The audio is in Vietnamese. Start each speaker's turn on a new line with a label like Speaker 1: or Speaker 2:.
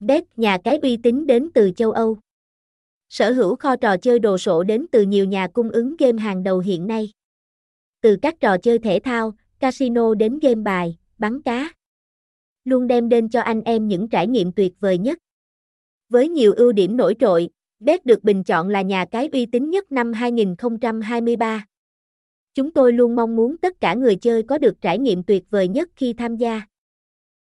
Speaker 1: Bet, nhà cái uy tín đến từ châu Âu. Sở hữu kho trò chơi đồ sộ đến từ nhiều nhà cung ứng game hàng đầu hiện nay. Từ các trò chơi thể thao, casino đến game bài, bắn cá. Luôn đem đến cho anh em những trải nghiệm tuyệt vời nhất. Với nhiều ưu điểm nổi trội, Bet được bình chọn là nhà cái uy tín nhất năm 2023. Chúng tôi luôn mong muốn tất cả người chơi có được trải nghiệm tuyệt vời nhất khi tham gia.